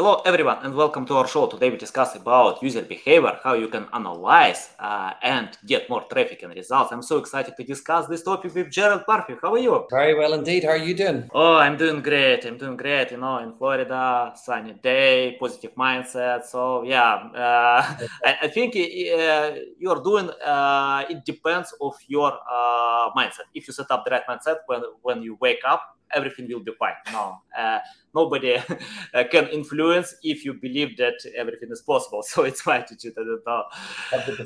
Hello, everyone, and welcome to our show. Today we discuss about user behavior, how you can analyze uh, and get more traffic and results. I'm so excited to discuss this topic with Gerald Murphy. How are you? Very well indeed. How are you doing? Oh, I'm doing great. I'm doing great. You know, in Florida, sunny day, positive mindset. So yeah, uh, I, I, think uh, you're doing. Uh, it depends of your uh, mindset. If you set up the right mindset when when you wake up, everything will be fine. No, uh, nobody uh, can influence if you believe that everything is possible. So it's my attitude. I don't know.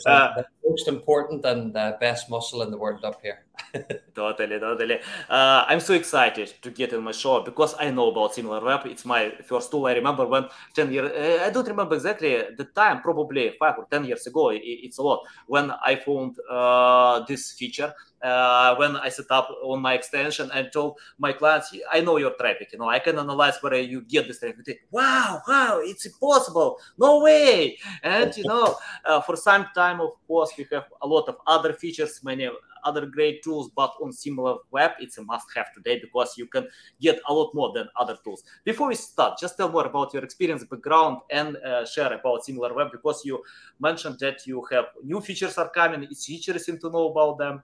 Uh, the most important and the best muscle in the world up here. totally, totally. Uh, I'm so excited to get in my show because I know about SimilarWeb. It's my first tool. I remember when 10 years, uh, I don't remember exactly the time, probably five or 10 years ago. It's a lot when I found uh, this feature. Uh, when I set up on my extension and told my clients, I know your traffic, you know, I can analyze where you get this traffic. Think, wow, wow, it's impossible. No way. And, you know, uh, for some time, of course, we have a lot of other features, many other great tools, but on similar web, it's a must-have today because you can get a lot more than other tools. Before we start, just tell more about your experience, background, and uh, share about SimilarWeb because you mentioned that you have new features are coming. It's interesting to know about them.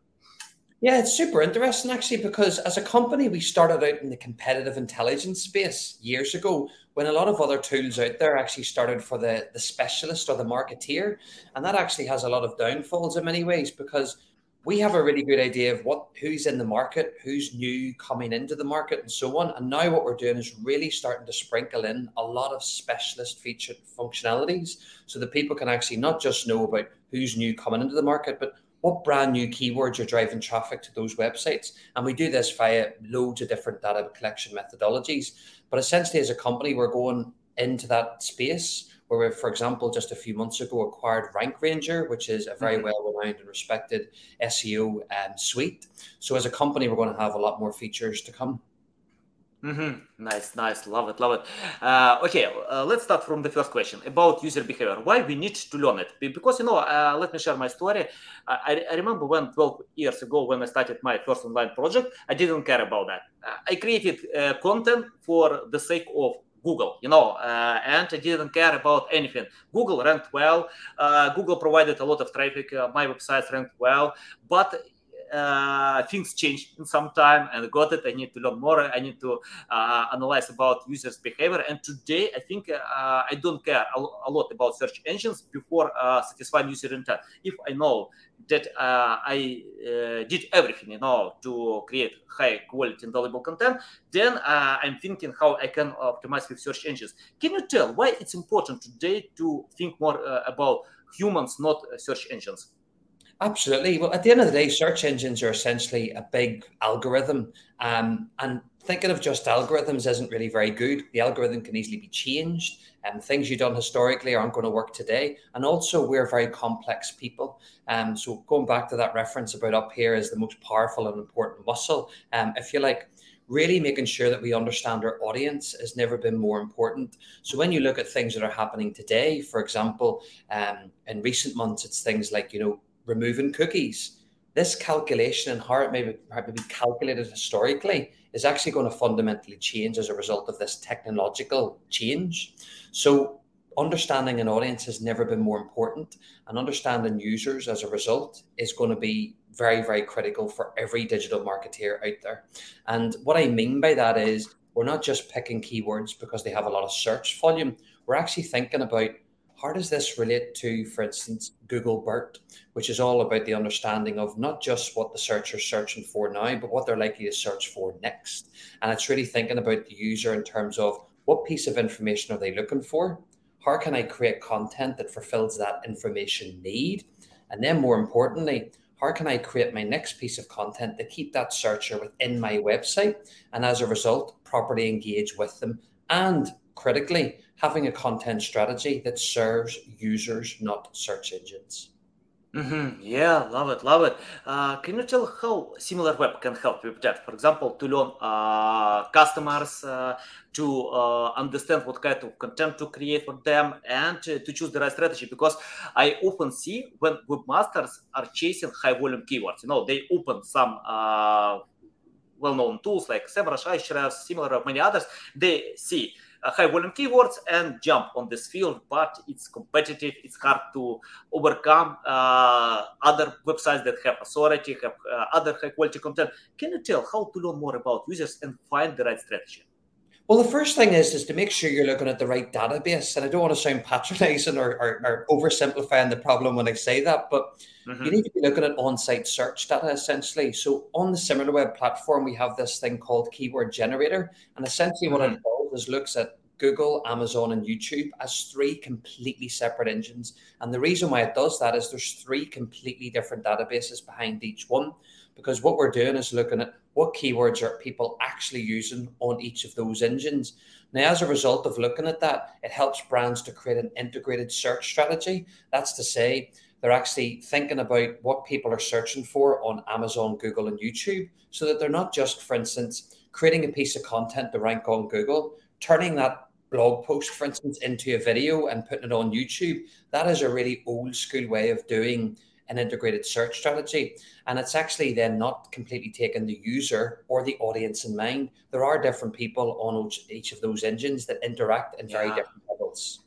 Yeah, it's super interesting actually because as a company, we started out in the competitive intelligence space years ago when a lot of other tools out there actually started for the, the specialist or the marketeer. And that actually has a lot of downfalls in many ways because we have a really good idea of what who's in the market, who's new coming into the market, and so on. And now what we're doing is really starting to sprinkle in a lot of specialist featured functionalities so that people can actually not just know about who's new coming into the market, but what brand new keywords are driving traffic to those websites. And we do this via loads of different data collection methodologies. But essentially, as a company, we're going into that space where we, for example, just a few months ago acquired Rank Ranger, which is a very mm-hmm. well renowned and respected SEO um, suite. So as a company, we're going to have a lot more features to come. Mm-hmm. Nice, nice, love it, love it. Uh, okay, uh, let's start from the first question about user behavior. Why we need to learn it? Because you know, uh, let me share my story. I, I, remember when 12 years ago when I started my first online project, I didn't care about that. I created uh, content for the sake of Google, you know, uh, and I didn't care about anything. Google ranked well. Uh, Google provided a lot of traffic. Uh, my websites ranked well, but uh, things changed in some time and got it. I need to learn more. I need to uh, analyze about users' behavior. And today, I think uh, I don't care a, a, lot about search engines before uh, satisfying user intent. If I know that uh, I uh, did everything, you know, to create high quality and valuable content, then I'm thinking how I can optimize with search engines. Can you tell why it's important today to think more about humans, not search engines? Absolutely. Well, at the end of the day, search engines are essentially a big algorithm. Um, and thinking of just algorithms isn't really very good. The algorithm can easily be changed, and things you've done historically aren't going to work today. And also, we're very complex people. Um, so, going back to that reference about up here is the most powerful and important muscle. Um, if you like, really making sure that we understand our audience has never been more important. So when you look at things that are happening today, for example, um, in recent months, it's things like you know removing cookies. This calculation and how it may be, be calculated historically is actually going to fundamentally change as a result of this technological change. So, understanding an audience has never been more important, and understanding users as a result is going to be very, very critical for every digital marketeer out there. And what I mean by that is we're not just picking keywords because they have a lot of search volume, we're actually thinking about how does this relate to, for instance, Google BERT, which is all about the understanding of not just what the searcher's searching for now, but what they're likely to search for next. And it's really thinking about the user in terms of what piece of information are they looking for? How can I create content that fulfills that information need? And then more importantly, how can I create my next piece of content to keep that searcher within my website and as a result, properly engage with them and critically having a content strategy that serves users, not search engines. Mm-hmm. Yeah, love it, love it. Uh, can you tell how SimilarWeb can help with that? For example, to learn uh, customers, uh, to uh, understand what kind of content to create for them, and to, choose the right strategy. Because I often see when webmasters are chasing high volume keywords, you know, they open some uh, well-known tools like SEMrush, Ahrefs, similar many others. They see high volume keywords and jump on this field, but it's competitive. It's hard to overcome uh, other websites that have authority, have uh, other high quality content. Can you tell how to learn more about users and find the right strategy? Well, the first thing is is to make sure you're looking at the right database, and I don't want to sound patronising or, or, or oversimplifying the problem when I say that, but mm-hmm. you need to be looking at on-site search data essentially. So on the SimilarWeb platform, we have this thing called Keyword Generator, and essentially mm-hmm. what it does looks at Google, Amazon, and YouTube as three completely separate engines. And the reason why it does that is there's three completely different databases behind each one because what we're doing is looking at what keywords are people actually using on each of those engines. Now, as a result of looking at that, it helps brands to create an integrated search strategy. That's to say, they're actually thinking about what people are searching for on Amazon, Google, and YouTube, so that they're not just, for instance, creating a piece of content to rank on Google, turning that blog post, for instance, into a video and putting it on YouTube. That is a really old school way of doing an integrated search strategy. And it's actually then not completely taking the user or the audience in mind. There are different people on each of those engines that interact in yeah. very different levels.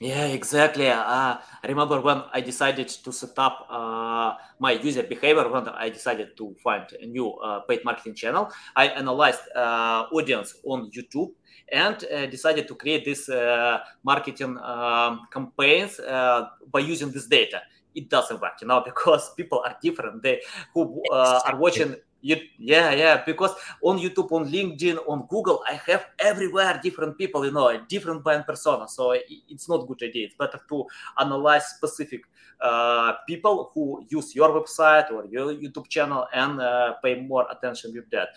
Yeah, exactly. Uh, I remember when I decided to set up uh, my user behavior, when I decided to find a new uh, paid marketing channel, I analyzed uh, audience on YouTube and uh, decided to create this uh, marketing um, campaigns by using this data it doesn't work, you know, because people are different. They who uh, are watching you, yeah, yeah, because on YouTube, on LinkedIn, on Google, I have everywhere different people, you know, a different buying persona. So it's not good idea. It's better to analyze specific uh, people who use your website or your YouTube channel and uh, pay more attention with that.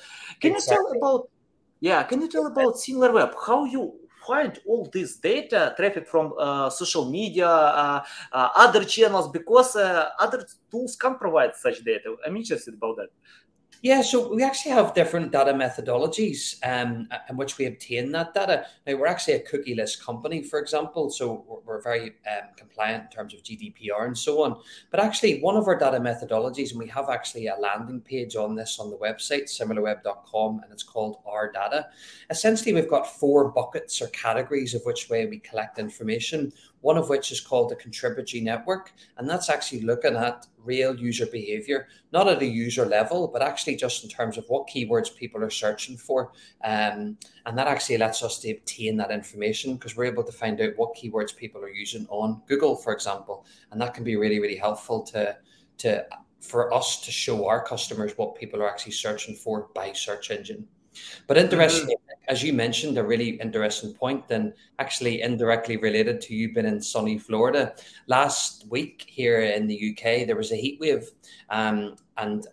Can exactly. you tell about, yeah, can you tell about SimilarWeb? How you find all this data traffic from uh, social media, uh, uh, other channels, because uh, other tools can't provide such data. I'm interested about that. Yeah, so we actually have different data methodologies um, in which we obtain that data. Now, we're actually a cookieless company, for example, so we're, we're very um, compliant in terms of GDPR and so on. But actually, one of our data methodologies, and we have actually a landing page on this on the website, similarweb.com, and it's called Our Data. Essentially, we've got four buckets or categories of which way we collect information one of which is called the contributory network. And that's actually looking at real user behavior, not at a user level, but actually just in terms of what keywords people are searching for. Um, and that actually lets us to obtain that information because we're able to find out what keywords people are using on Google, for example. And that can be really, really helpful to, to for us to show our customers what people are actually searching for by search engine. But interestingly, mm-hmm. as you mentioned, a really interesting point, and actually indirectly related to you being in sunny Florida. Last week here in the UK, there was a heat wave, um, and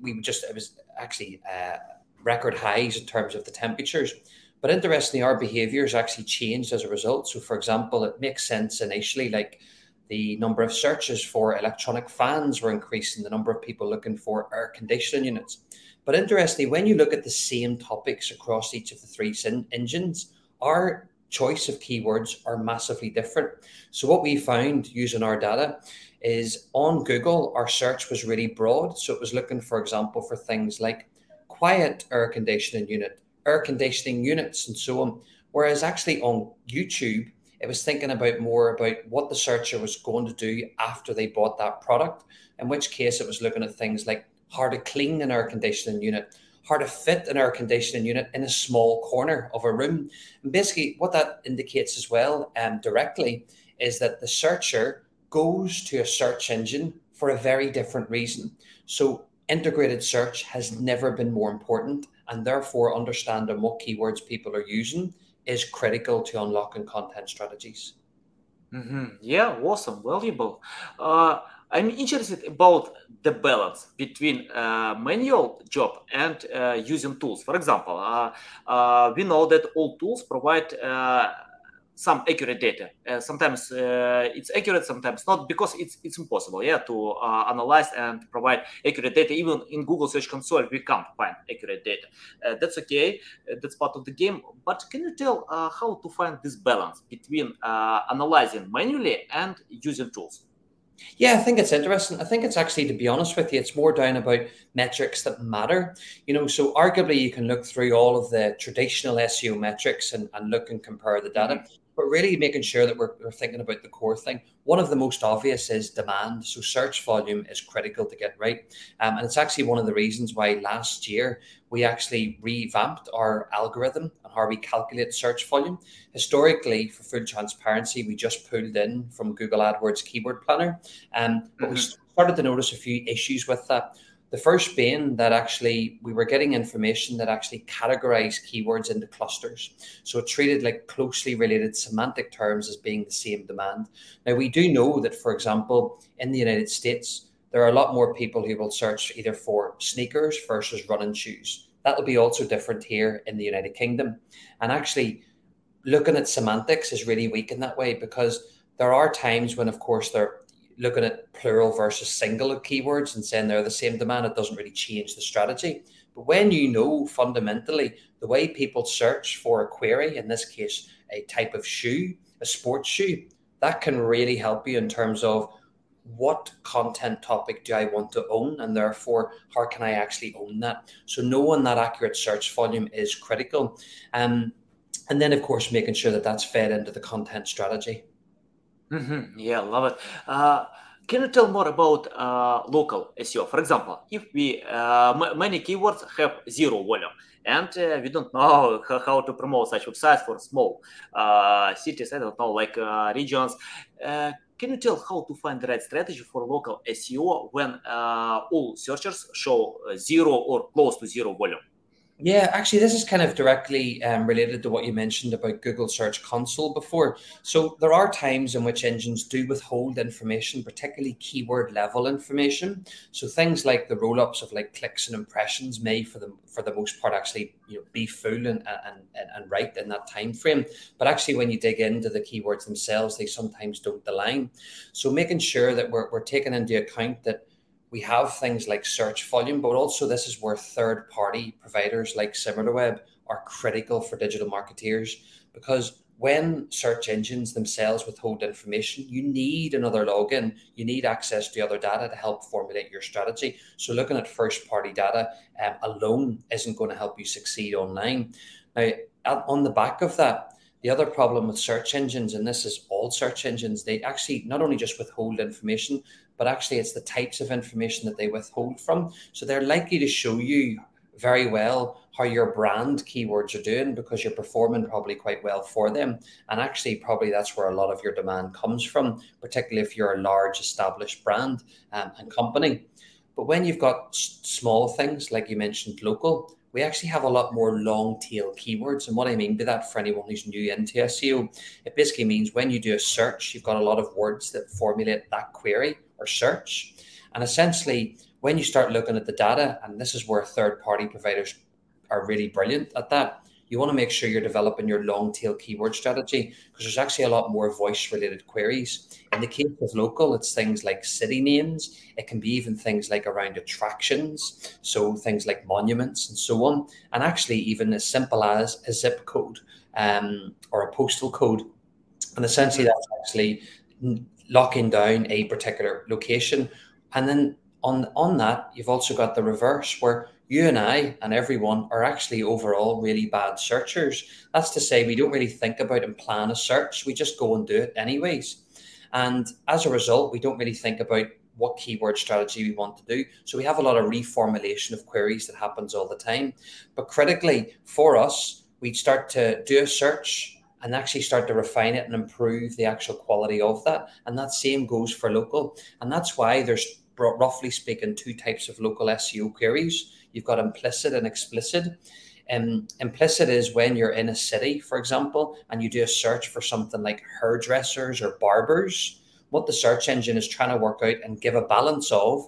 we just it was actually uh, record highs in terms of the temperatures. But interestingly, our behaviours actually changed as a result. So, for example, it makes sense initially, like the number of searches for electronic fans were increasing, the number of people looking for air conditioning units. But interestingly, when you look at the same topics across each of the three engines, our choice of keywords are massively different. So, what we found using our data is on Google, our search was really broad. So, it was looking, for example, for things like quiet air conditioning unit, air conditioning units, and so on. Whereas actually on YouTube, it was thinking about more about what the searcher was going to do after they bought that product, in which case it was looking at things like how to clean an air conditioning unit, how to fit an air conditioning unit in a small corner of a room. And basically, what that indicates as well, um, directly, is that the searcher goes to a search engine for a very different reason. So, integrated search has never been more important, and therefore, understanding what keywords people are using is critical to unlocking content strategies. Mm-hmm. Yeah, awesome, valuable. Uh, I'm interested about the balance between uh, manual job and uh, using tools. For example, uh, uh we know that all tools provide uh, some accurate data. Uh, sometimes it's accurate, sometimes not, because it's it's impossible, yeah, to analyze and provide accurate data. Even in Google Search Console, we can't find accurate data. that's okay. that's part of the game. But can you tell how to find this balance between analyzing manually and using tools? Yeah, I think it's interesting. I think it's actually, to be honest with you, it's more down about metrics that matter. You know, so arguably you can look through all of the traditional SEO metrics and, and look and compare the data. Mm-hmm but really making sure that we're, we're, thinking about the core thing. One of the most obvious is demand. So search volume is critical to get right. Um, and it's actually one of the reasons why last year we actually revamped our algorithm and how we calculate search volume. Historically, for full transparency, we just pulled in from Google AdWords Keyword Planner. Um, but mm-hmm. we started to notice a few issues with that. The first being that actually we were getting information that actually categorized keywords into clusters. So it treated like closely related semantic terms as being the same demand. Now, we do know that, for example, in the United States, there are a lot more people who will search either for sneakers versus running shoes. That will be also different here in the United Kingdom. And actually, looking at semantics is really weak in that way because there are times when, of course, there looking at plural versus single keywords and saying they're the same demand, it doesn't really change the strategy. But when you know fundamentally the way people search for a query, in this case, a type of shoe, a sports shoe, that can really help you in terms of what content topic do I want to own, and therefore, how can I actually own that? So, knowing that accurate search volume is critical. Um, and then, of course, making sure that that's fed into the content strategy. Mm-hmm. Yeah, love it. Uh, can you tell more about uh, local SEO? For example, if we uh, many keywords have zero volume and uh, we don't know how, how, to promote such websites for small uh, cities, I don't know, like uh, regions. Uh, can you tell how to find the right strategy for local SEO when all searchers show zero or close to zero volume? Yeah, actually, this is kind of directly um, related to what you mentioned about Google Search Console before. So there are times in which engines do withhold information, particularly keyword level information. So things like the roll-ups of like clicks and impressions may, for the for the most part, actually you know be full and and, and, and right in that time frame. But actually, when you dig into the keywords themselves, they sometimes don't align. So making sure that we're we're taking into account that we have things like search volume, but also this is where third party providers like SimilarWeb are critical for digital marketeers because when search engines themselves withhold information, you need another login. You need access to other data to help formulate your strategy. So, looking at first party data um, alone isn't going to help you succeed online. Now, on the back of that, the other problem with search engines, and this is all search engines, they actually not only just withhold information, but actually it's the types of information that they withhold from. So they're likely to show you very well how your brand keywords are doing because you're performing probably quite well for them. And actually, probably that's where a lot of your demand comes from, particularly if you're a large established brand um, and company. But when you've got small things like you mentioned, local, we actually have a lot more long tail keywords. And what I mean by that for anyone who's new into SEO, it basically means when you do a search, you've got a lot of words that formulate that query or search. And essentially, when you start looking at the data, and this is where third party providers are really brilliant at that, you want to make sure you're developing your long tail keyword strategy because there's actually a lot more voice related queries. In the case of local, it's things like city names, it can be even things like around attractions, so things like monuments and so on, and actually even as simple as a zip code um, or a postal code. And essentially, that's actually locking down a particular location. And then on, on that, you've also got the reverse where you and I and everyone are actually overall really bad searchers. That's to say, we don't really think about and plan a search, we just go and do it anyways. And as a result, we don't really think about what keyword strategy we want to do. So we have a lot of reformulation of queries that happens all the time. But critically, for us, we start to do a search and actually start to refine it and improve the actual quality of that. And that same goes for local. And that's why there's roughly speaking two types of local SEO queries. You've got implicit and explicit. Um, implicit is when you're in a city, for example, and you do a search for something like hairdressers or barbers. What the search engine is trying to work out and give a balance of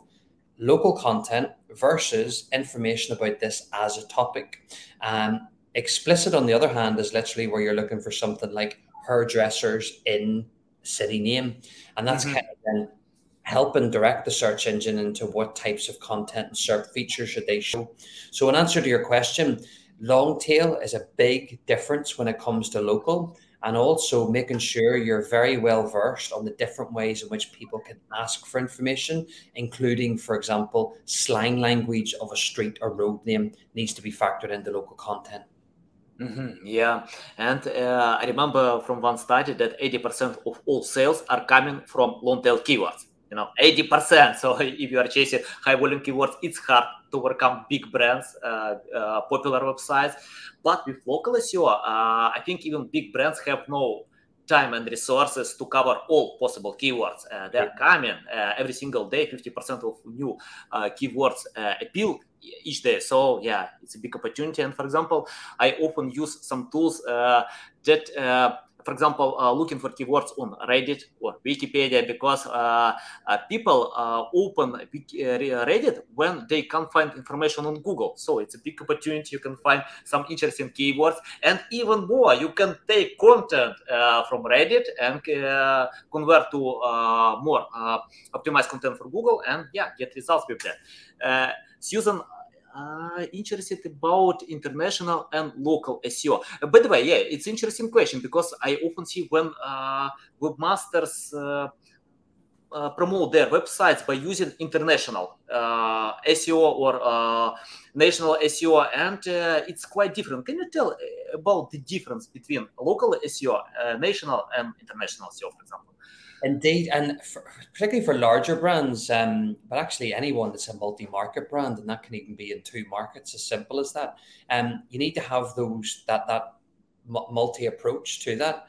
local content versus information about this as a topic. Um, Explicit, on the other hand, is literally where you're looking for something like hairdressers in city name. And that's mm-hmm. kind of then helping direct the search engine into what types of content and search features should they show. So, in answer to your question, long tail is a big difference when it comes to local. and also making sure you're very well versed on the different ways in which people can ask for information, including, for example, slang language of a street or road name needs to be factored into local content. Mm-hmm, yeah, and uh, I remember from one study that 80% of all sales are coming from long tail keywords. You know, 80%. So if you are chasing high volume keywords, it's hard to overcome big brands, uh, uh, popular websites. But with local SEO, uh, I think even big brands have no time and resources to cover all possible keywords. Uh, they're coming uh, every single day. 50% of new uh, keywords appeal each day. So yeah, it's a big opportunity. And for example, I often use some tools uh, that, uh, for example, uh, looking for keywords on Reddit or Wikipedia, because uh, uh, people uh, open Reddit when they can't find information on Google. So it's a big opportunity. You can find some interesting keywords, and even more, you can take content from Reddit and convert to more optimized content for Google, and yeah, get results with that. Susan, uh, interested about international and local SEO. Uh, by the way, yeah, it's interesting question because I often see when uh, webmasters uh, uh, promote their websites by using international uh, SEO or national SEO, and it's quite different. Can you tell about the difference between local SEO, national, and international SEO, for example? Indeed, and for, particularly for larger brands, um, but actually anyone that's a multi-market brand, and that can even be in two markets, as simple as that. Um, you need to have those that that multi approach to that.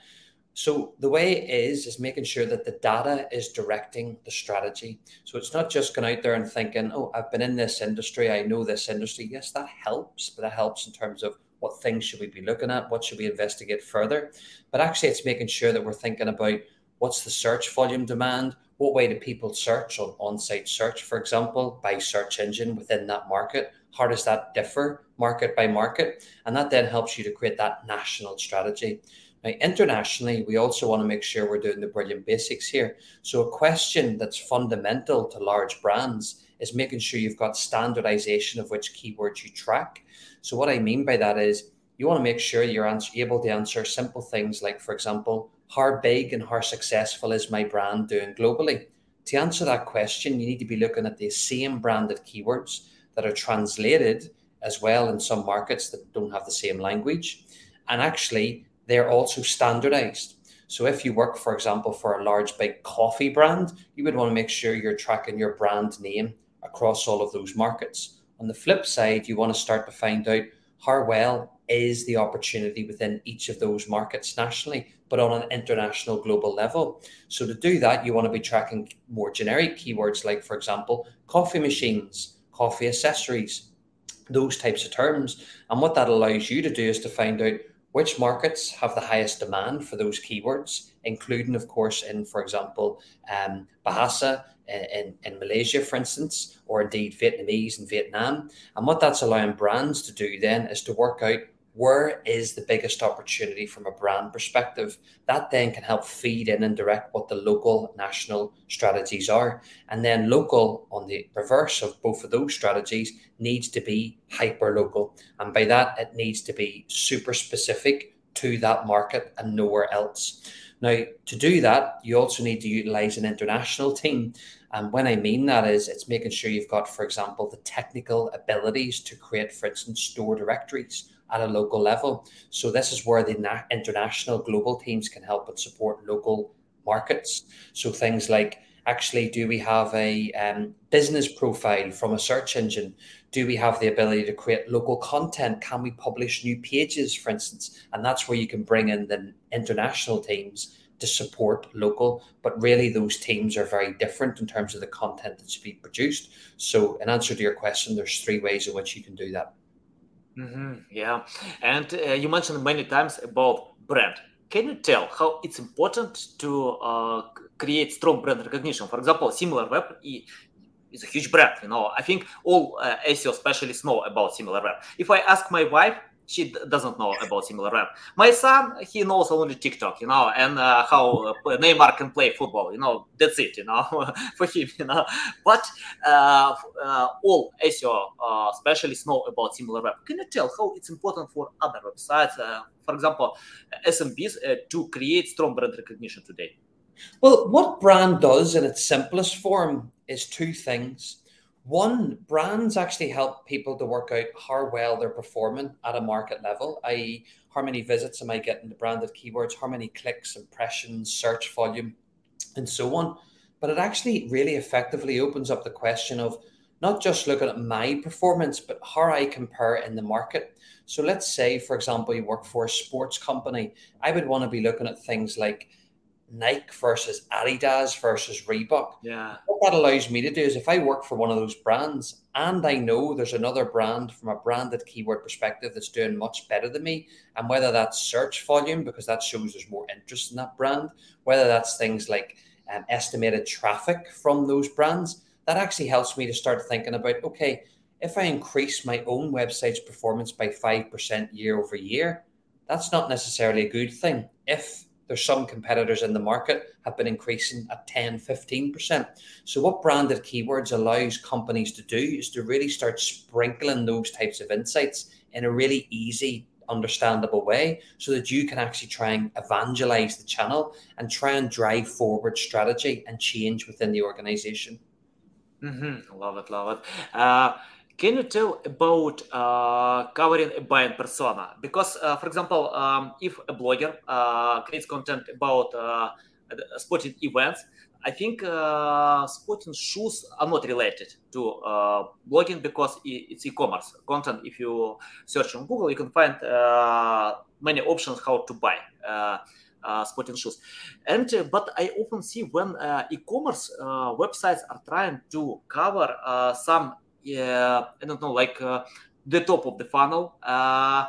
So the way it is is making sure that the data is directing the strategy. So it's not just going out there and thinking, "Oh, I've been in this industry, I know this industry." Yes, that helps, but that helps in terms of what things should we be looking at, what should we investigate further. But actually, it's making sure that we're thinking about What's the search volume demand? What way do people search on on site search, for example, by search engine within that market? How does that differ market by market? And that then helps you to create that national strategy. Now, internationally, we also want to make sure we're doing the brilliant basics here. So, a question that's fundamental to large brands is making sure you've got standardization of which keywords you track. So, what I mean by that is you want to make sure you're able to answer simple things like, for example, how big and how successful is my brand doing globally? To answer that question, you need to be looking at the same branded keywords that are translated as well in some markets that don't have the same language. And actually, they're also standardized. So if you work, for example, for a large big coffee brand, you would want to make sure you're tracking your brand name across all of those markets. On the flip side, you want to start to find out how well is the opportunity within each of those markets nationally, but on an international global level. So to do that, you want to be tracking more generic keywords like, for example, coffee machines, coffee accessories, those types of terms. And what that allows you to do is to find out which markets have the highest demand for those keywords, including, of course, in, for example, um, Bahasa in, in Malaysia, for instance, or indeed Vietnamese and Vietnam. And what that's allowing brands to do then is to work out where is the biggest opportunity from a brand perspective? That then can help feed in and direct what the local national strategies are. And then local on the reverse of both of those strategies needs to be hyper local and by that it needs to be super specific to that market and nowhere else. Now to do that you also need to utilize an international team. And when I mean that is it's making sure you've got, for example, the technical abilities to create, for instance, store directories at a local level. So this is where the na- international global teams can help and support local markets. So things like actually, do we have a um, business profile from a search engine? Do we have the ability to create local content? Can we publish new pages, for instance? And that's where you can bring in the international teams to support local. But really, those teams are very different in terms of the content that's being produced. So, in answer to your question, there's three ways in which you can do that. Mm-hmm, yeah, and uh, you mentioned many times about brand. Can you tell how it's important to uh, create strong brand recognition? For example, SimilarWeb is a huge brand. You know, I think all uh, SEO specialists know about SimilarWeb. If I ask my wife, she doesn't know about SimilarWeb. My son, he knows only TikTok, you know, and uh, how uh, Neymar can play football, you know, that's it, you know, for him, you know. But uh, uh all SEO uh, specialists know about SimilarWeb. Can you tell how it's important for other websites, uh, for example, SMBs, to create strong brand recognition today? Well, what brand does in its simplest form is two things one, brands actually help people to work out how well they're performing at a market level, i.e., how many visits am I getting to branded keywords, how many clicks, impressions, search volume, and so on. But it actually really effectively opens up the question of not just looking at my performance, but how I compare in the market. So let's say, for example, you work for a sports company. I would want to be looking at things like Nike versus Adidas versus Reebok. Yeah. What that allows me to do is if I work for one of those brands and I know there's another brand from a branded keyword perspective that's doing much better than me, and whether that's search volume, because that shows there's more interest in that brand, whether that's things like um, estimated traffic from those brands, that actually helps me to start thinking about okay, if I increase my own website's performance by 5% year over year, that's not necessarily a good thing. If there's some competitors in the market have been increasing at 10 15% so what branded keywords allows companies to do is to really start sprinkling those types of insights in a really easy understandable way so that you can actually try and evangelize the channel and try and drive forward strategy and change within the organization. Mm-hmm. love it love it. Uh, can you tell about uh, covering a buying persona? Because, uh, for example, um, if a blogger uh, creates content about uh, sporting events, I think uh, sporting shoes are not related to uh, blogging because it's e-commerce content. If you search on Google, you can find many options how to buy. Uh, sporting shoes. And uh, but I often see when uh, e-commerce websites are trying to cover some I don't know, like uh, the top of the funnel uh,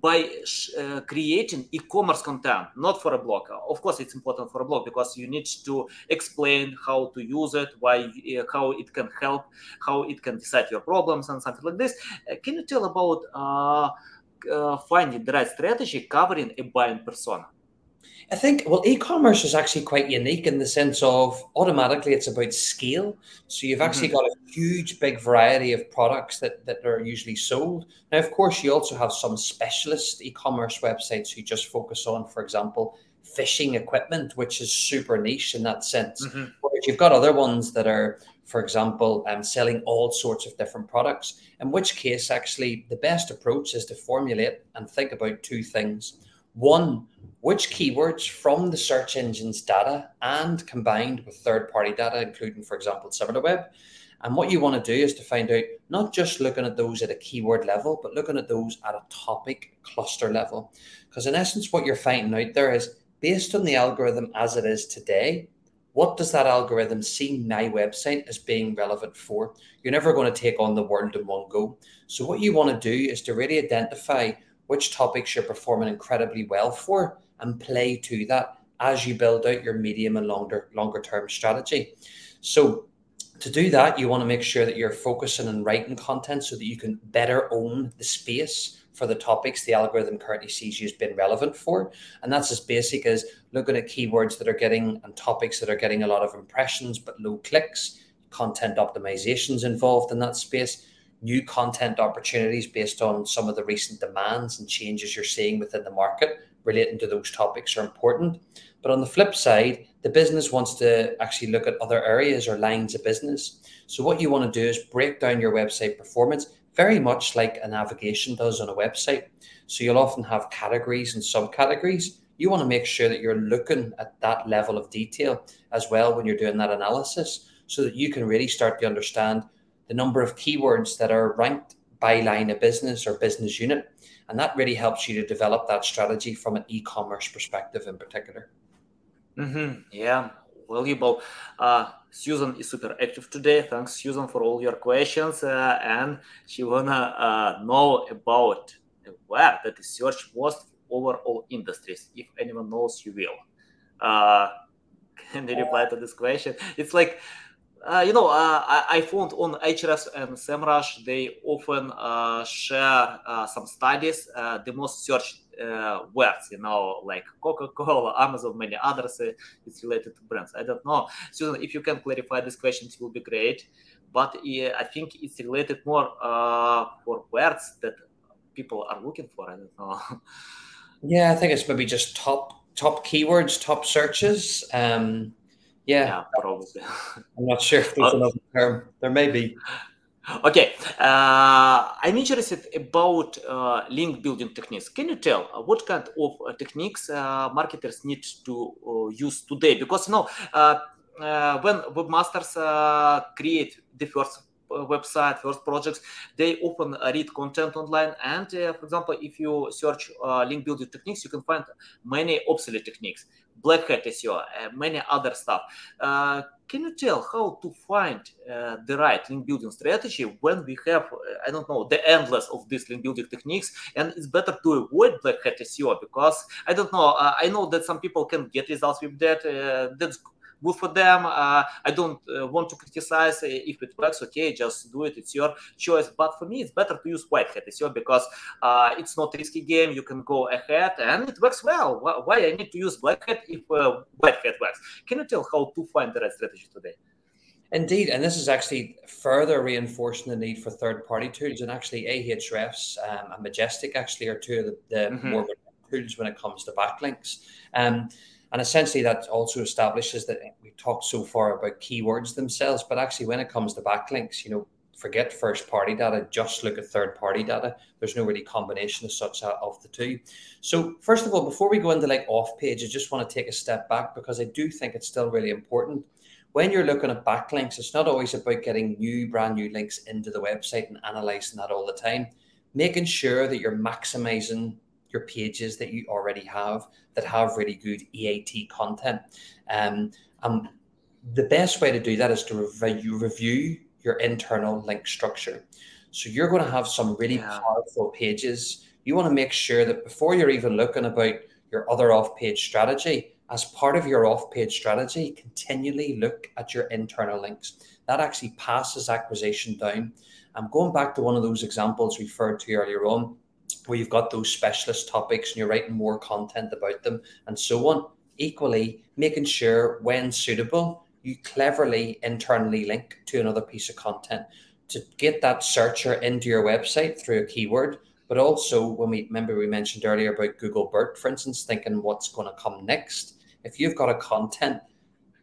by uh, creating e-commerce content, not for a blog. Of course, it's important for a blog because you need to explain how to use it, why, uh, how it can help, how it can decide your problems, and something like this. Uh, can you tell about uh, finding the right strategy covering a buying persona? I think, well, e commerce is actually quite unique in the sense of automatically it's about scale. So you've actually mm-hmm. got a huge, big variety of products that, that are usually sold. Now, of course, you also have some specialist e commerce websites who just focus on, for example, fishing equipment, which is super niche in that sense. Mm-hmm. Whereas you've got other ones that are, for example, um, selling all sorts of different products, in which case, actually, the best approach is to formulate and think about two things. One, which keywords from the search engine's data and combined with third party data, including, for example, SimilarWeb. And what you want to do is to find out not just looking at those at a keyword level, but looking at those at a topic cluster level. Because in essence, what you're finding out there is based on the algorithm as it is today, what does that algorithm see my website as being relevant for? You're never going to take on the world in one go. So, what you want to do is to really identify which topics you're performing incredibly well for and play to that as you build out your medium and longer longer term strategy. So to do that, you want to make sure that you're focusing and writing content so that you can better own the space for the topics the algorithm currently sees you as being relevant for. And that's as basic as looking at keywords that are getting and topics that are getting a lot of impressions but low clicks, content optimizations involved in that space, new content opportunities based on some of the recent demands and changes you're seeing within the market relating to those topics are important. But on the flip side, the business wants to actually look at other areas or lines of business. So, what you want to do is break down your website performance very much like a navigation does on a website. So, you'll often have categories and subcategories. You want to make sure that you're looking at that level of detail as well when you're doing that analysis so that you can really start to understand the number of keywords that are ranked by line of business or business unit. And that really helps you to develop that strategy from an e commerce perspective in particular. Mm-hmm. Yeah, valuable. Uh, Susan is super active today. Thanks, Susan, for all your questions. Uh, and she wanna uh, know about where that is search most over all industries. If anyone knows, you will. Uh, can they reply to this question? It's like Uh, you know, uh, I, I, found on Ahrefs and SEMrush, they often uh, share uh, some studies, uh, the most searched words, you know, like Coca-Cola, Amazon, many others. it's related to brands. I don't know. Susan, if you can clarify this question, it will be great. But I think it's related more for words that people are looking for. I don't know. Yeah, I think it's maybe just top top keywords, top searches. Um, yeah, yeah probably. I'm not sure if there's another term. There may be. Okay, uh, I'm interested about uh, link building techniques. Can you tell uh, what kind of uh, techniques uh, marketers need to uh, use today? Because you know, when webmasters create the first website, first projects, they often read content online. And for example, if you search link building techniques, you can find many obsolete techniques black hat SEO, uh, many other stuff. Uh, can you tell how to find uh, the right link building strategy when we have, uh, I don't know, the endless of these link building techniques? And it's better to avoid black hat SEO because I don't know. Uh, I know that some people can get results with that. Uh, that's good for them. Uh, I don't uh, want to criticize if it works. Okay, just do it. It's your choice. But for me, it's better to use white hat SEO because uh, it's not risky game. You can go ahead and it works well. Why I need to use black hat if white hat works? Can you tell how to find the right strategy today? Indeed, and this is actually further reinforcing the need for third-party tools. And actually, Ahrefs um, and Majestic actually are two of the, the mm-hmm. more tools when it comes to backlinks. Um, and essentially, that also establishes that we talked so far about keywords themselves, but actually, when it comes to backlinks, you know, forget first party data, just look at third party data. There's no really combination as such of the two. So, first of all, before we go into like off page, I just want to take a step back because I do think it's still really important. When you're looking at backlinks, it's not always about getting new, brand new links into the website and analyzing that all the time. Making sure that you're maximizing your pages that you already have that have really good EAT content. Um, and the best way to do that is to review, review your internal link structure. So you're going to have some really yeah. powerful pages. You want to make sure that before you're even looking about your other off-page strategy, as part of your off-page strategy, continually look at your internal links. That actually passes acquisition down. I'm going back to one of those examples referred to earlier on where you've got those specialist topics and you're writing more content about them and so on. Equally, making sure when suitable, you cleverly internally link to another piece of content to get that searcher into your website through a keyword. But also, when we remember we mentioned earlier about Google BERT, for instance, thinking what's going to come next. If you've got a content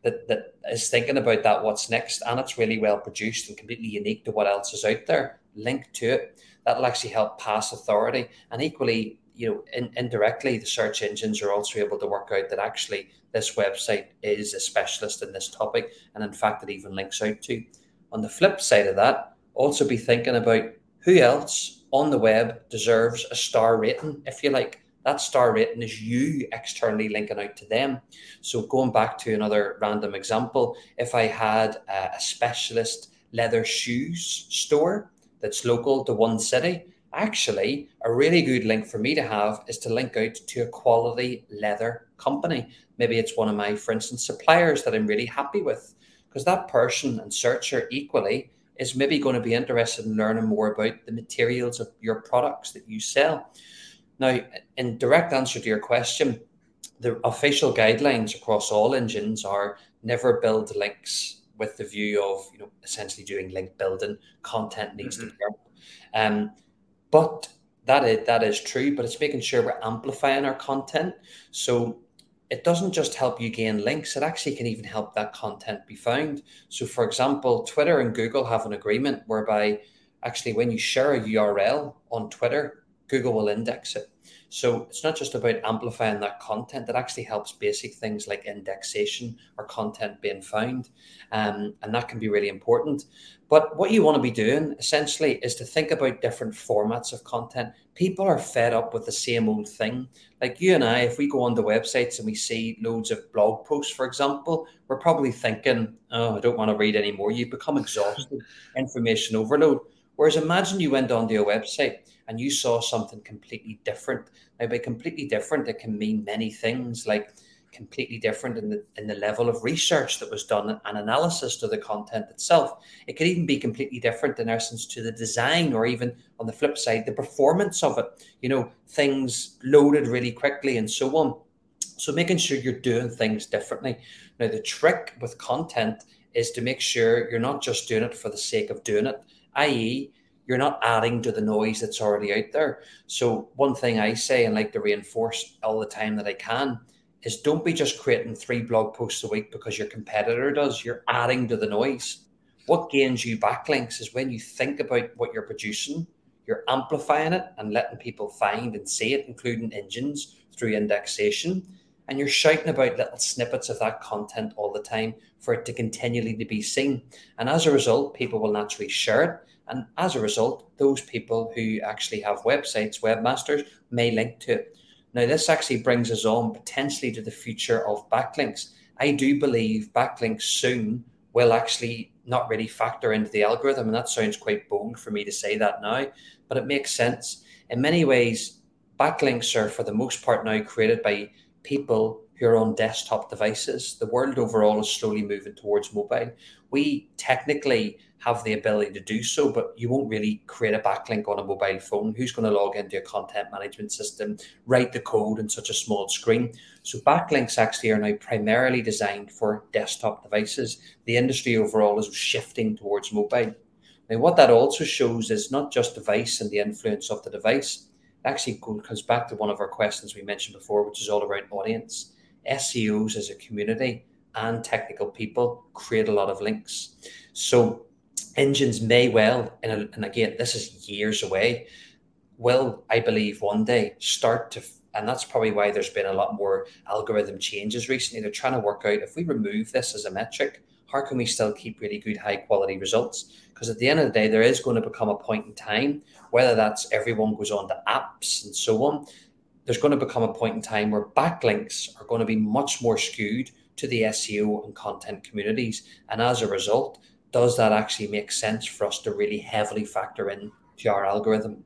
that, that is thinking about that, what's next, and it's really well produced and completely unique to what else is out there, link to it that'll actually help pass authority. And equally, you know, in, indirectly, the search engines are also able to work out that actually this website is a specialist in this topic, and in fact, it even links out to. On the flip side of that, also be thinking about who else on the web deserves a star rating, if you like. That star rating is you externally linking out to them. So, going back to another random example, if I had a specialist leather shoes store that's local to one city, actually, a really good link for me to have is to link out to a quality leather company. Maybe it's one of my, for instance, suppliers that I'm really happy with, because that person and searcher equally is maybe going to be interested in learning more about the materials of your products that you sell. Now, in direct answer to your question, the official guidelines across all engines are never build links with the view of you know essentially doing link building. Content needs mm-hmm. to be um, but that is that is true. But it's making sure we're amplifying our content. So it doesn't just help you gain links; it actually can even help that content be found. So, for example, Twitter and Google have an agreement whereby actually when you share a URL on Twitter, Google will index it. So it's not just about amplifying that content, it actually helps basic things like indexation or content being found. Um, and that can be really important. But what you want to be doing essentially is to think about different formats of content. People are fed up with the same old thing. Like you and I, if we go on the websites and we see loads of blog posts, for example, we're probably thinking, oh, I don't want to read anymore. You become exhausted, information overload. Whereas imagine you went onto a website and you saw something completely different. Now, by completely different, it can mean many things. Like completely different in the in the level of research that was done and analysis to the content itself. It could even be completely different in essence to the design, or even on the flip side, the performance of it. You know, things loaded really quickly and so on. So making sure you're doing things differently. Now, the trick with content is to make sure you're not just doing it for the sake of doing it, i.e., you're not adding to the noise that's already out there. So, one thing I say and like to reinforce all the time that I can is don't be just creating three blog posts a week because your competitor does. You're adding to the noise. What gains you backlinks is when you think about what you're producing, you're amplifying it and letting people find and see it, including engines through indexation and you're shouting about little snippets of that content all the time for it to continually to be seen. And as a result people will naturally share it. And as a result those people who actually have websites webmasters may link to it. Now this actually brings us on potentially to the future of backlinks. I do believe backlinks soon will actually not really factor into the algorithm. And that sounds quite bold for me to say that now but it makes sense. In many ways backlinks are for the most part now created by people who are on desktop devices. The world overall is slowly moving towards mobile. We technically have the ability to do so, but you won't really create a backlink on a mobile phone. Who's going to log into a content management system, write the code in such a small screen? So, backlinks actually are now primarily designed for desktop devices. The industry overall is shifting towards mobile. Now, what that also shows is not just device and the influence of the device, actually comes back to one of our questions we mentioned before, which is all around audience. SEOs as a community and technical people create a lot of links. So engines may well, and, and again, this is years away, will, I believe, one day start to and that's probably why there's been a lot more algorithm changes recently. They're trying to work out if we remove this as a metric, how can we still keep really good, high quality results? Because at the end of the day, there is going to become a point in time, whether that's everyone goes on to apps and so on, there's going to become a point in time where backlinks are going to be much more skewed to the SEO and content communities. And as a result, does that actually make sense for us to really heavily factor in to our algorithm?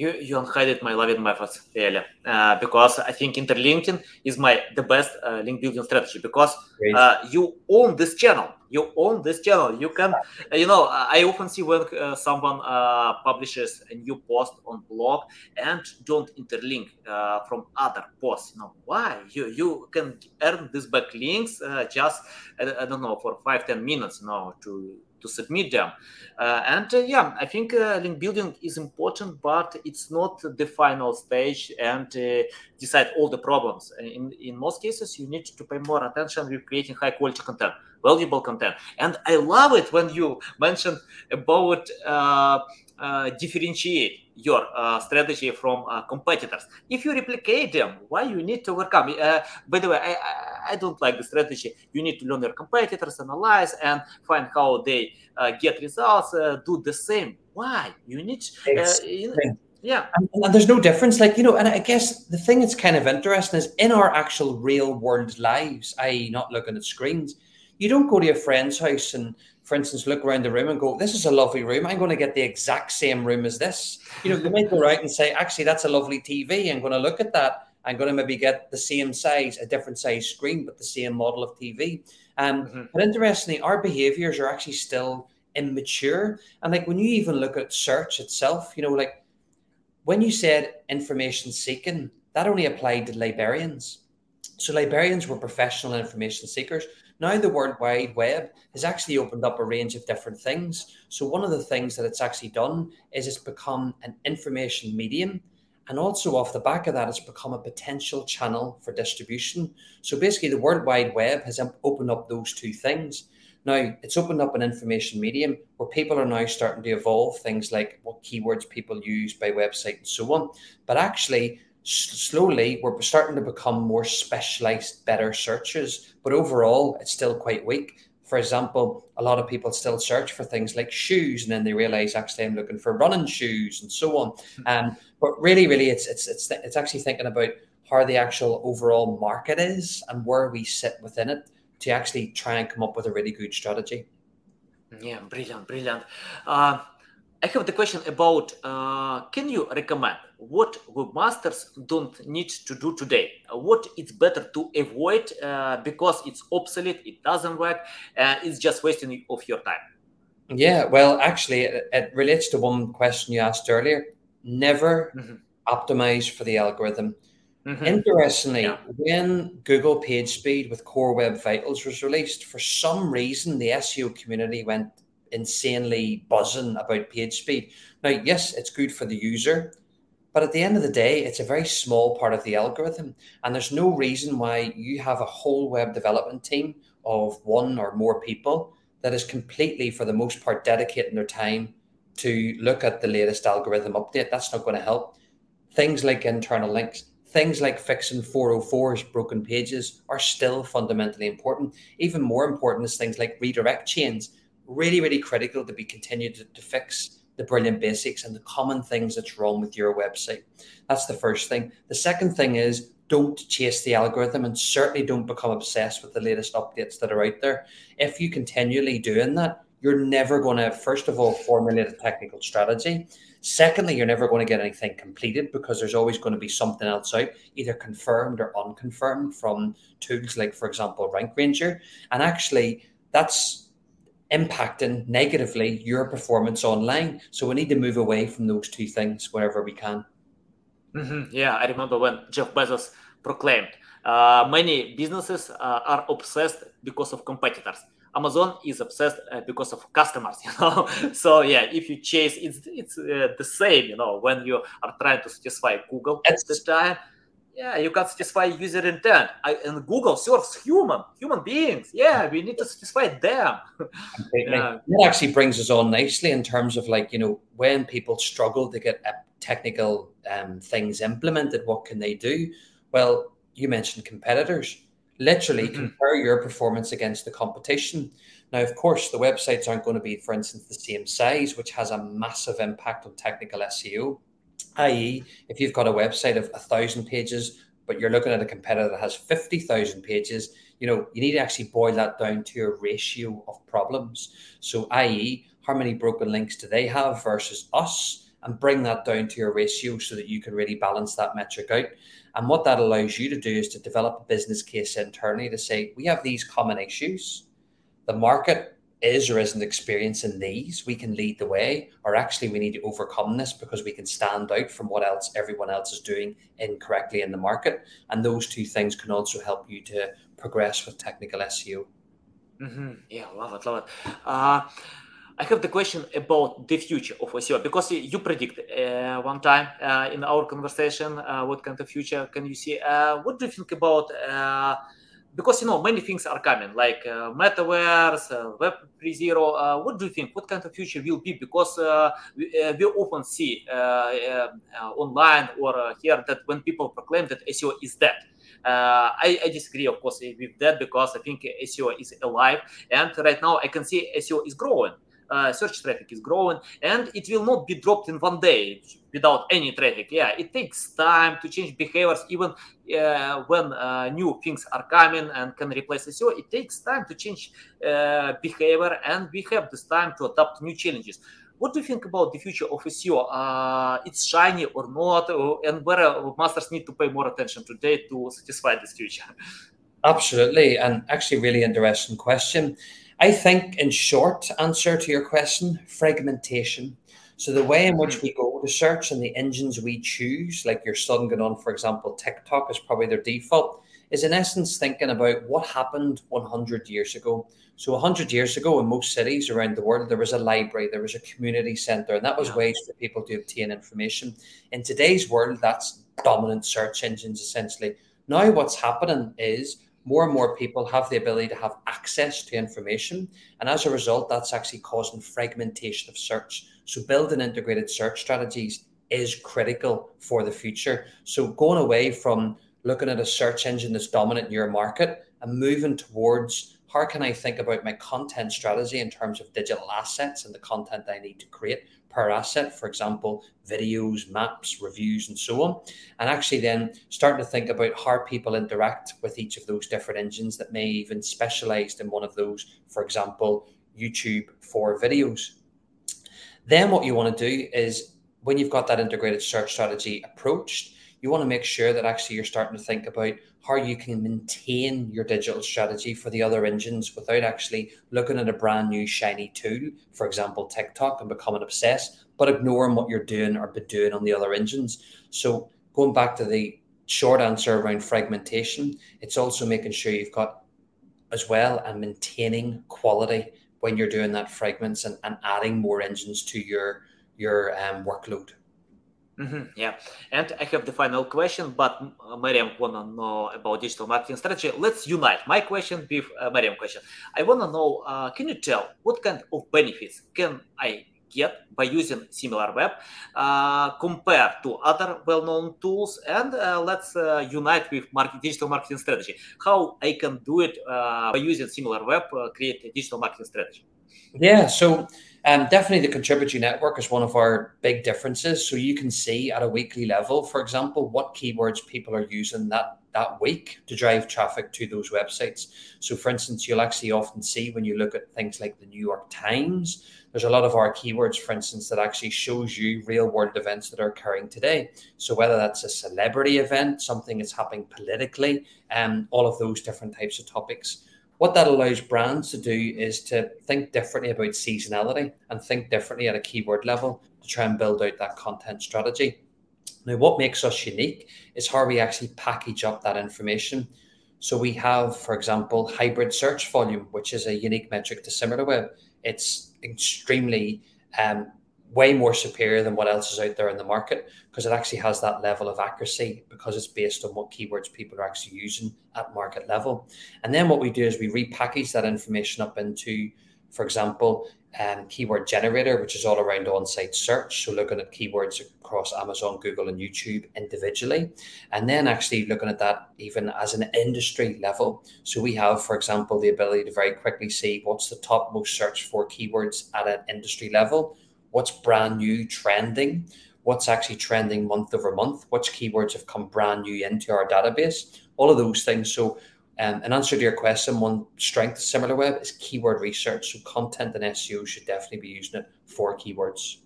You you unhided my loving methods really uh, because I think interlinking is my the best uh, link building strategy because uh, you own this channel. You own this channel. You can, you know, I often see when uh, someone uh, publishes a new post on blog and don't interlink uh, from other posts. You know why? You you can earn these backlinks just I, I, don't know for five ten minutes. You know to to submit them. Uh, and uh, yeah, I think uh, link building is important, but it's not the final stage and decide all the problems. In, in most cases, you need to pay more attention with creating high quality content, valuable content. And I love it when you mentioned about uh, differentiate your uh, strategy from uh, competitors. If you replicate them, why you need to overcome? Uh, by the way, I, I, I, don't like the strategy. You need to learn your competitors, analyze, and find how they uh, get results. Uh, do the same. Why you need? yeah, and, and, there's no difference. Like you know, and I guess the thing that's kind of interesting is in our actual real world lives, i.e., not looking at screens. You don't go to your friend's house and for instance, look around the room and go, "This is a lovely room. I'm going to get the exact same room as this." You know, you might go out and say, "Actually, that's a lovely TV. I'm going to look at that. I'm going to maybe get the same size, a different size screen, but the same model of TV." Um, mm-hmm. But interestingly, our behaviors are actually still immature. And like when you even look at search itself, you know, like when you said information seeking, that only applied to librarians. So librarians were professional information seekers. Now the World Wide Web has actually opened up a range of different things. So one of the things that it's actually done is it's become an information medium. And also off the back of that, it's become a potential channel for distribution. So basically the World Wide Web has opened up those two things. Now, it's opened up an information medium where people are now starting to evolve things like what keywords people use by website and so on. But actually, slowly we're starting to become more specialized, better searches. But overall, it's still quite weak. For example, a lot of people still search for things like shoes, and then they realize actually I'm looking for running shoes and so on. Um, but really, really, it's it's it's it's actually thinking about how the actual overall market is and where we sit within it to actually try and come up with a really good strategy. Yeah, brilliant, brilliant. Uh, I have the question about uh, can you recommend what webmasters don't need to do today? What it's better to avoid uh, because it's obsolete, it doesn't work, and it's just wasting of your time? Yeah, well, actually, it, it relates to one question you asked earlier. Never mm-hmm. optimize for the algorithm. Mm-hmm. Interestingly, yeah. when Google PageSpeed with Core Web Vitals was released, for some reason the SEO community went insanely buzzing about page speed. Now, yes, it's good for the user, but at the end of the day, it's a very small part of the algorithm. And there's no reason why you have a whole web development team of one or more people that is completely, for the most part, dedicating their time to look at the latest algorithm update. That's not going to help. Things like internal links, things like fixing 404's broken pages are still fundamentally important. Even more important is things like redirect chains really, really critical to be continued to, to fix the brilliant basics and the common things that's wrong with your website. That's the first thing. The second thing is don't chase the algorithm and certainly don't become obsessed with the latest updates that are out there. If you continually doing that, you're never going to, first of all, formulate a technical strategy. Secondly, you're never going to get anything completed because there's always going to be something else out, either confirmed or unconfirmed from tools like, for example, Rank Ranger. And actually, that's impacting negatively your performance online. So we need to move away from those two things wherever we can. Mm-hmm. Yeah, I remember when Jeff Bezos proclaimed uh, many businesses uh, are obsessed because of competitors. Amazon is obsessed uh, because of customers, you know. so yeah, if you chase, it's it's uh, the same, you know, when you are trying to satisfy Google at the time yeah, you can satisfy user intent. I, and Google serves human, human beings. Yeah, we need to satisfy them. yeah. That actually brings us on nicely in terms of like, you know, when people struggle to get technical um, things implemented, what can they do? Well, you mentioned competitors. Literally mm-hmm. compare your performance against the competition. Now, of course, the websites aren't going to be, for instance, the same size, which has a massive impact on technical SEO i.e., if you've got a website of a thousand pages, but you're looking at a competitor that has 50,000 pages, you know, you need to actually boil that down to a ratio of problems. So, i.e., how many broken links do they have versus us? And bring that down to your ratio so that you can really balance that metric out. And what that allows you to do is to develop a business case internally to say, we have these common issues. The market is or isn't experiencing these, we can lead the way, or actually we need to overcome this because we can stand out from what else everyone else is doing incorrectly in the market. And those two things can also help you to progress with technical SEO. Mm-hmm. Yeah, love it, love it. Uh, I have the question about the future of SEO because you predict uh, one time uh, in our conversation uh, what kind of future can you see. Uh, what do you think about? Because you know many things are coming like uh, metaverse uh, web 3.0 uh, what do you think? What kind of future will be? Because uh, we, uh, we, often see uh, online or here that when people proclaim that seo is dead. I, I, disagree of course with that because i think seo is alive. And right now i can see seo is growing uh, search traffic is growing and it will not be dropped in one day without any traffic yeah it takes time to change behaviors even uh, when uh, new things are coming and can replace seo it takes time to change uh, behavior and we have this time to adapt new challenges what do you think about the future of SEO? Uh, it's shiny or not, and webmasters need to pay more attention today to satisfy this future? Absolutely, and actually, really interesting question. I think, in short answer to your question, fragmentation. So the way in which hmm. we go to search and the engines we choose, like your son going on, for example, TikTok is probably their default, is in essence thinking about what happened 100 years ago. So 100 years ago, in most cities around the world, there was a library, there was a community center, and that was ways for people to obtain information. In today's world, that's dominant search engines essentially. Now, what's happening is more and more people have the ability to have access to information. And as a result, that's actually causing fragmentation of search. So, building integrated search strategies is critical for the future. So, going away from looking at a search engine that's dominant in your market and moving towards how can I think about my content strategy in terms of digital assets and the content I need to create per asset, for example, videos, maps, reviews, and so on. And actually, then starting to think about how people interact with each of those different engines that may even specialized in one of those, for example, YouTube for videos. Then what you want to do is when you've got that integrated search strategy approached, you want to make sure that actually you're starting to think about how you can maintain your digital strategy for the other engines without actually looking at a brand new shiny tool, for example, TikTok, and becoming obsessed, but ignoring what you're doing or be doing on the other engines. So going back to the short answer around fragmentation, it's also making sure you've got as well and maintaining quality when you're doing that fragments and, and adding more engines to your your um, workload. Mm-hmm, yeah, and I have the final question, but uh, Mariam wanna know about digital marketing strategy. Let's unite my question with uh, Mariam question. I wanna know, uh, can you tell what kind of benefits can I get by using SimilarWeb uh, compared to other well-known tools? And uh, let's uh, unite with market, digital marketing strategy. How I can do it uh, by using SimilarWeb, create a digital marketing strategy? Yeah, so um, definitely the contributory network is one of our big differences. So you can see at a weekly level, for example, what keywords people are using that that week to drive traffic to those websites. So, for instance, you'll actually often see when you look at things like the New York Times, there's a lot of our keywords, for instance, that actually shows you real world events that are occurring today. So, whether that's a celebrity event, something that's happening politically, and um, all of those different types of topics what that allows brands to do is to think differently about seasonality and think differently at a keyword level to try and build out that content strategy. Now, what makes us unique is how we actually package up that information. So we have, for example, hybrid search volume, which is a unique metric to SimilarWeb. It's extremely um, way more superior than what else is out there in the market because it actually has that level of accuracy because it's based on what keywords people are actually using at market level. And then what we do is we repackage that information up into, for example, um, keyword generator, which is all around on site search. So looking at keywords across Amazon, Google, and YouTube individually. And then actually looking at that even as an industry level. So we have, for example, the ability to very quickly see what's the top most searched for keywords at an industry level what's brand new trending, what's actually trending month over month, which keywords have come brand new into our database, all of those things. So, um, answer to your question, one strength of SimilarWeb is keyword research. So, content and SEO should definitely be using it for keywords.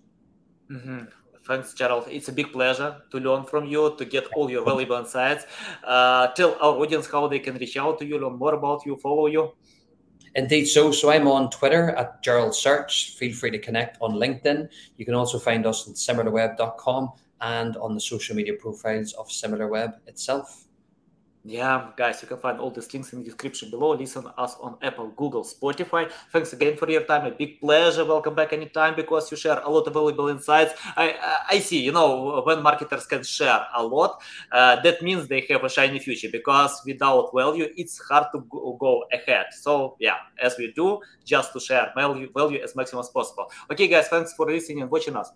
Mm-hmm. Thanks, Gerald. It's a big pleasure to learn from you, to get all your valuable insights. Uh, tell our audience how they can reach out to you, learn more about you, follow you. Indeed, so so I'm on Twitter at Gerald Search. Feel free to connect on LinkedIn. You can also find us on similarweb.com and on the social media profiles of SimilarWeb itself. Yeah, guys, you can find all these links in the description below. Listen us on Apple, Google, Spotify. Thanks again for your time. A big pleasure. Welcome back anytime because you share a lot of valuable insights. I I see, you know, when marketers can share a lot, uh, that means they have a shiny future because without value, it's hard to go, ahead. So yeah, as we do, just to share value, value as maximum as possible. Okay, guys, thanks for listening and watching us.